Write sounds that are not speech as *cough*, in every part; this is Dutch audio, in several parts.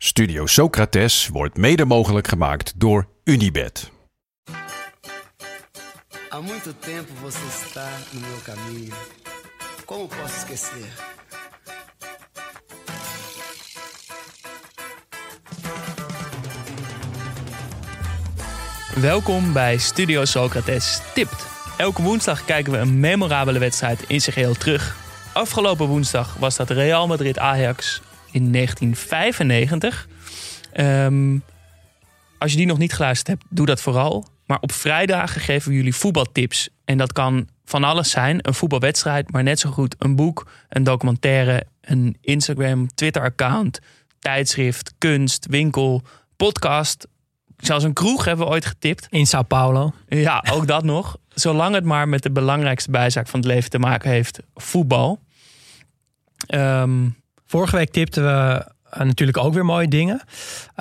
Studio Socrates wordt mede mogelijk gemaakt door Unibed. Há muito tempo você está no meu caminho. Como posso esquecer? Welkom bij Studio Socrates Tipt. Elke woensdag kijken we een memorabele wedstrijd in zijn geheel terug. Afgelopen woensdag was dat Real Madrid-Ajax in 1995. Ehm, als je die nog niet geluisterd hebt, doe dat vooral. Maar op vrijdagen geven we jullie voetbaltips. En dat kan van alles zijn. Een voetbalwedstrijd, maar net zo goed een boek, een documentaire, een Instagram, Twitter-account, tijdschrift, kunst, winkel, podcast. Zelfs een kroeg hebben we ooit getipt. In Sao Paulo. Ja, ook dat *laughs* nog. Zolang het maar met de belangrijkste bijzaak van het leven te maken heeft, voetbal. Ehm, Vorige week tipten we uh, natuurlijk ook weer mooie dingen.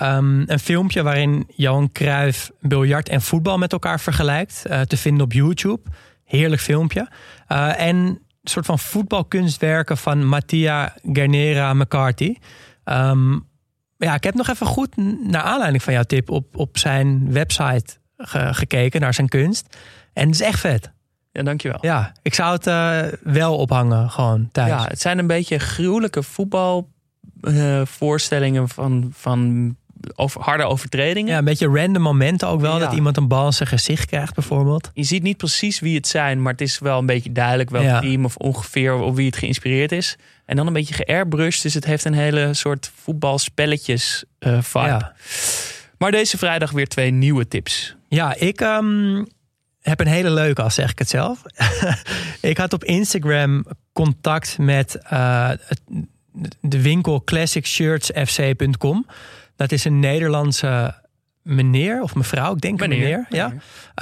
Um, een filmpje waarin Johan Cruijff biljart en voetbal met elkaar vergelijkt. Uh, te vinden op YouTube. Heerlijk filmpje. Uh, en een soort van voetbalkunstwerken van Mattia Gernera McCarthy. Um, ja, ik heb nog even goed naar aanleiding van jouw tip op, op zijn website ge gekeken, naar zijn kunst. En het is echt vet. Ja, dankjewel. Ja, ik zou het uh, wel ophangen gewoon thuis. Ja, het zijn een beetje gruwelijke voetbalvoorstellingen uh, van, van over, harde overtredingen. Ja, een beetje random momenten ook wel. Ja. Dat iemand een bal in zijn gezicht krijgt bijvoorbeeld. Je ziet niet precies wie het zijn, maar het is wel een beetje duidelijk welk ja. team of ongeveer op wie het geïnspireerd is. En dan een beetje geairbrushed, dus het heeft een hele soort voetbalspelletjes uh, vibe. Ja. Maar deze vrijdag weer twee nieuwe tips. Ja, ik um, heb een hele leuke, al zeg ik het zelf. *laughs* ik had op Instagram contact met uh, de winkel classicshirtsfc.com. Dat is een Nederlandse meneer of mevrouw, ik denk meneer, meneer ja,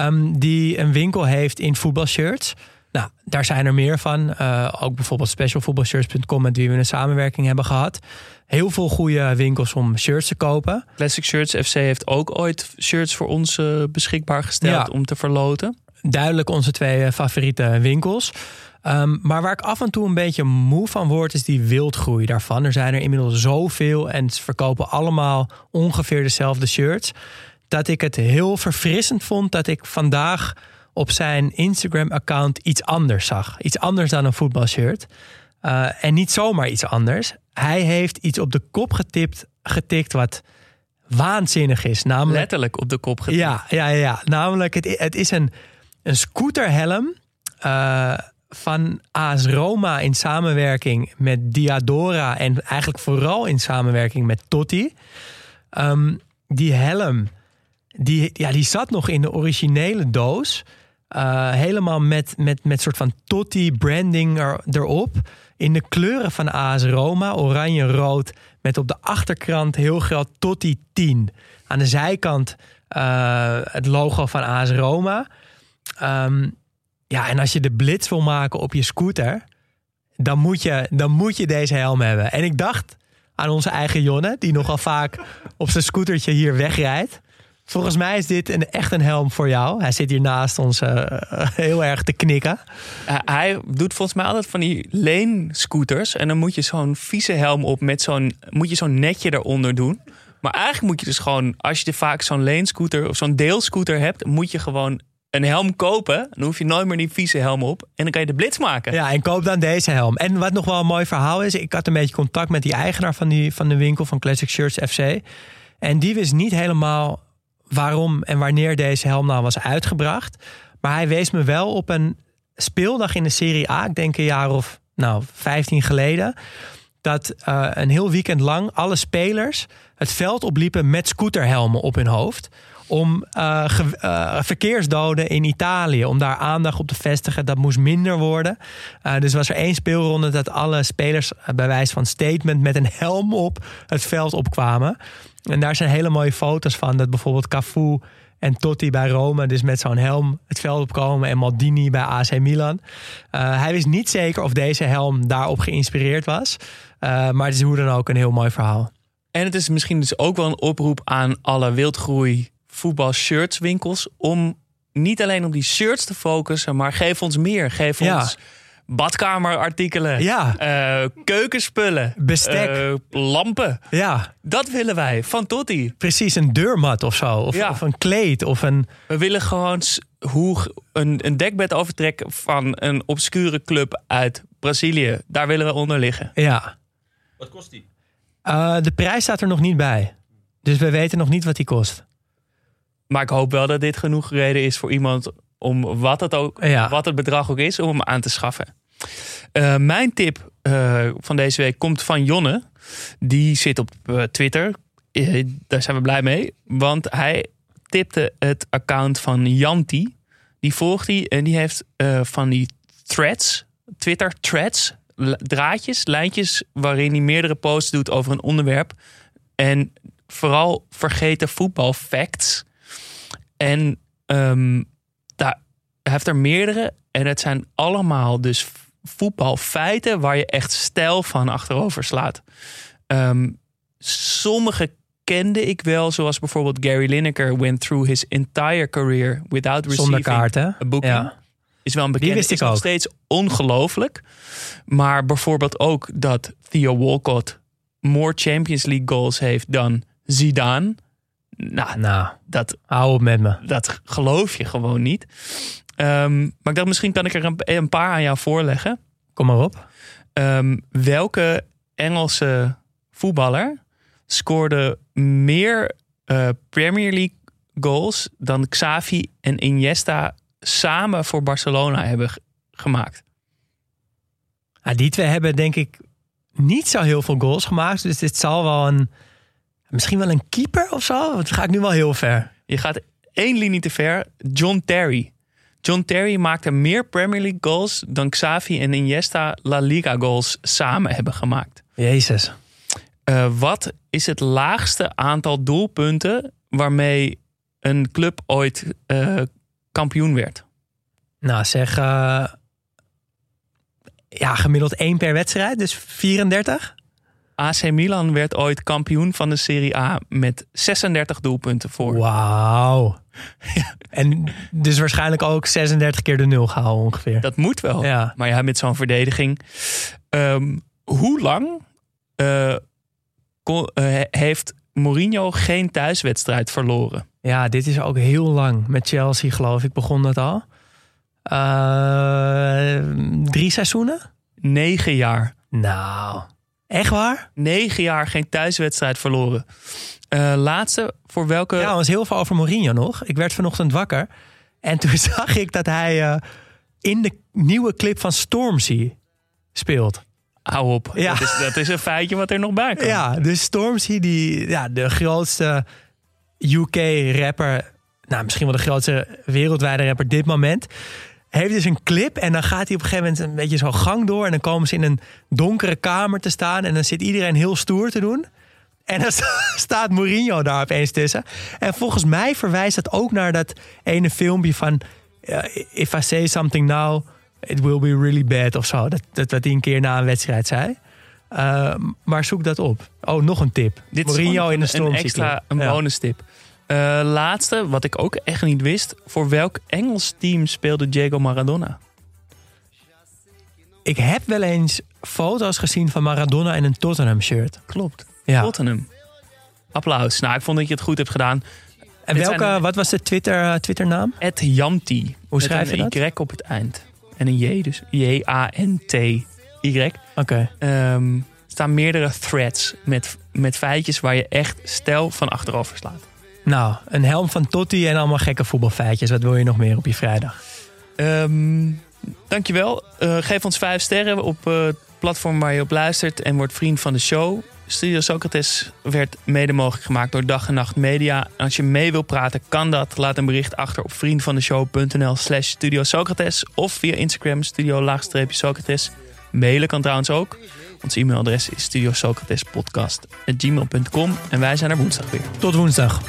um, die een winkel heeft in voetbalshirts. Nou, daar zijn er meer van. Uh, ook bijvoorbeeld specialvoetbalshirts.com met wie we een samenwerking hebben gehad. Heel veel goede winkels om shirts te kopen. Classic Shirts FC heeft ook ooit shirts voor ons uh, beschikbaar gesteld ja. om te verloten. Duidelijk onze twee favoriete winkels. Um, maar waar ik af en toe een beetje moe van word, is die wildgroei daarvan. Er zijn er inmiddels zoveel en ze verkopen allemaal ongeveer dezelfde shirts. Dat ik het heel verfrissend vond dat ik vandaag op zijn Instagram-account iets anders zag. Iets anders dan een voetbalshirt. Uh, en niet zomaar iets anders. Hij heeft iets op de kop getipt, getikt wat waanzinnig is. Namelijk, Letterlijk op de kop getikt. Ja, ja, ja. namelijk het, het is een, een scooterhelm uh, van AS Roma in samenwerking met Diadora en eigenlijk vooral in samenwerking met Totti. Um, die helm, die, ja, die zat nog in de originele doos. Uh, helemaal met, met, met soort van Totti branding er, erop. In de kleuren van AS Roma, oranje-rood. Met op de achterkant heel groot Totti 10. Aan de zijkant uh, het logo van AS Roma. Um, ja, en als je de blitz wil maken op je scooter, dan moet je, dan moet je deze helm hebben. En ik dacht aan onze eigen Jonne, die nogal vaak op zijn scootertje hier wegrijdt. Volgens mij is dit een, echt een helm voor jou. Hij zit hier naast ons uh, heel erg te knikken. Uh, hij doet volgens mij altijd van die leenscooters. En dan moet je zo'n vieze helm op met zo'n... Moet je zo'n netje eronder doen. Maar eigenlijk moet je dus gewoon... Als je vaak zo'n leenscooter of zo'n deelscooter hebt... Moet je gewoon een helm kopen. Dan hoef je nooit meer die vieze helm op. En dan kan je de blitz maken. Ja, en koop dan deze helm. En wat nog wel een mooi verhaal is. Ik had een beetje contact met die eigenaar van, die, van de winkel van Classic Shirts FC. En die wist niet helemaal waarom en wanneer deze helm nou was uitgebracht. Maar hij wees me wel op een speeldag in de Serie A. Ik denk een jaar of nou, 15 geleden. Dat uh, een heel weekend lang alle spelers het veld opliepen met scooterhelmen op hun hoofd om eh, eh, verkeersdoden in Italië, om daar aandacht op te vestigen. Dat moest minder worden. Eh, dus was er één speelronde dat alle spelers bij wijze van statement met een helm op het veld opkwamen. En daar zijn hele mooie foto's van. Dat bijvoorbeeld Cafu en Totti bij Rome dus met zo'n helm het veld opkomen. En Maldini bij AC Milan. Hij wist niet zeker of deze helm daarop geïnspireerd was. Maar het is hoe dan ook een heel mooi verhaal. En het is misschien dus ook wel een oproep aan alle wildgroei voetbalshirtswinkels om niet alleen op die shirts te focussen, maar geef ons meer. Geef Ja. ons badkamerartikelen, Ja. eh, keukenspullen, Bestek. eh, lampen. Ja, Dat willen wij van Totti. precies. Een deurmat of zo. Of, Ja. of een kleed. Of een... We willen gewoon hoe een, een dekbed overtrekken van een obscure club uit Brazilië. Daar willen we onder liggen. Ja. Wat kost die? Eh, de prijs staat er nog niet bij. Dus we weten nog niet wat die kost. Maar ik hoop wel dat dit genoeg reden is voor iemand om wat het, ook, Ja. wat het bedrag ook is, om hem aan te schaffen. Eh, mijn tip eh, van deze week komt van Jonne. Die zit op eh, Twitter. Daar zijn we blij mee. Want hij tipte het account van Janti. Die volgt hij en die heeft van die threads, Twitter threads, draadjes, lijntjes waarin hij meerdere posts doet over een onderwerp. En vooral vergeten voetbalfacts. En ehm, daar, hij heeft er meerdere. En het zijn allemaal dus voetbalfeiten waar je echt stijl van achterover slaat. Ehm, sommige kende ik wel, zoals bijvoorbeeld Gary Lineker went through his entire career without receiving Zonder kaart, hè? a booking. Ja. Is wel een bekende. wist ik is nog steeds ongelooflijk. Maar bijvoorbeeld ook dat Theo Walcott more Champions League goals heeft dan Zidane. Nou, Nou, dat, hou op met me. dat geloof je gewoon niet. Ehm, maar ik dacht, misschien kan ik er een, een paar aan jou voorleggen. Kom maar op. Ehm, welke Engelse voetballer scoorde meer eh, Premier League goals dan Xavi en Iniesta samen voor Barcelona hebben gemaakt? Ja, die twee hebben denk ik niet zo heel veel goals gemaakt. Dus dit zal wel een... Misschien wel een keeper of zo? Want dan ga ik nu wel heel ver. Je gaat één linie te ver. John Terry. John Terry maakte meer Premier League goals dan Xavi en Iniesta La Liga goals samen hebben gemaakt. Jezus. Eh, wat is het laagste aantal doelpunten waarmee een club ooit eh, kampioen werd? Nou, zeg... eh, ja, gemiddeld één per wedstrijd. Dus 34? AC Milan werd ooit kampioen van de Serie A met 36 doelpunten voor. Wauw. *laughs* En dus waarschijnlijk ook 36 keer de nul gehaald ongeveer. Dat moet wel. Ja. Maar ja, met zo'n verdediging. Ehm, hoe lang eh, kon- eh, heeft Mourinho geen thuiswedstrijd verloren? Ja, dit is ook heel lang. Met Chelsea geloof ik begon dat al. Eh, drie seizoenen? Negen jaar. Nou, echt waar? Negen jaar geen thuiswedstrijd verloren. Eh, laatste, voor welke... Ja, was heel veel over Mourinho nog. Ik werd vanochtend wakker. En toen *laughs* zag ik dat hij eh, in de nieuwe clip van Stormzy speelt. Hou op. Ja. Dat, is, dat is een feitje wat er nog bij komt. Ja, dus Stormzy, die, ja, de grootste UK-rapper... Nou, misschien wel de grootste wereldwijde rapper dit moment... heeft dus een clip en dan gaat hij op een gegeven moment een beetje zo'n gang door... en dan komen ze in een donkere kamer te staan... en dan zit iedereen heel stoer te doen... En dan *laughs* staat Mourinho daar opeens tussen. En volgens mij verwijst dat ook naar dat ene filmpje van... eh, if I say something now, it will be really bad of zo. Dat, dat hij een keer na een wedstrijd zei. Uh, maar zoek dat op. Oh, nog een tip. Dit Mourinho in de een Stormzy extra een bonus tip. Eh, laatste, wat ik ook echt niet wist. Voor welk Engels team speelde Diego Maradona? Ik heb wel eens foto's gezien van Maradona in een Tottenham shirt. Klopt. Ja. Tottenham. Applaus. Nou, ik vond dat je het goed hebt gedaan. En Dit welke, wat was de Twitter, eh, Twitternaam? Ed Janti. Hoe schrijf je dat? een Y op het eind. En een J dus. J-A-N-T-Y. Oké. Ehm, er staan meerdere threads met, met feitjes waar je echt stijl van achterover slaat. Nou, een helm van Totti en allemaal gekke voetbalfeitjes. Wat wil je nog meer op je vrijdag? Ehm, dankjewel. Eh, geef ons vijf sterren op eh, het platform waar je op luistert en word vriend van de show. Studio Socrates werd mede mogelijk gemaakt door Dag en Nacht Media. En als je mee wil praten, kan dat. Laat een bericht achter op vriendvandeshow.nl slash Studio Socrates. Of via Instagram, studio-socrates. Mailen kan trouwens ook. Ons e-mailadres is studiosocratespodcast.gmail.com. En wij zijn er woensdag weer. Tot woensdag.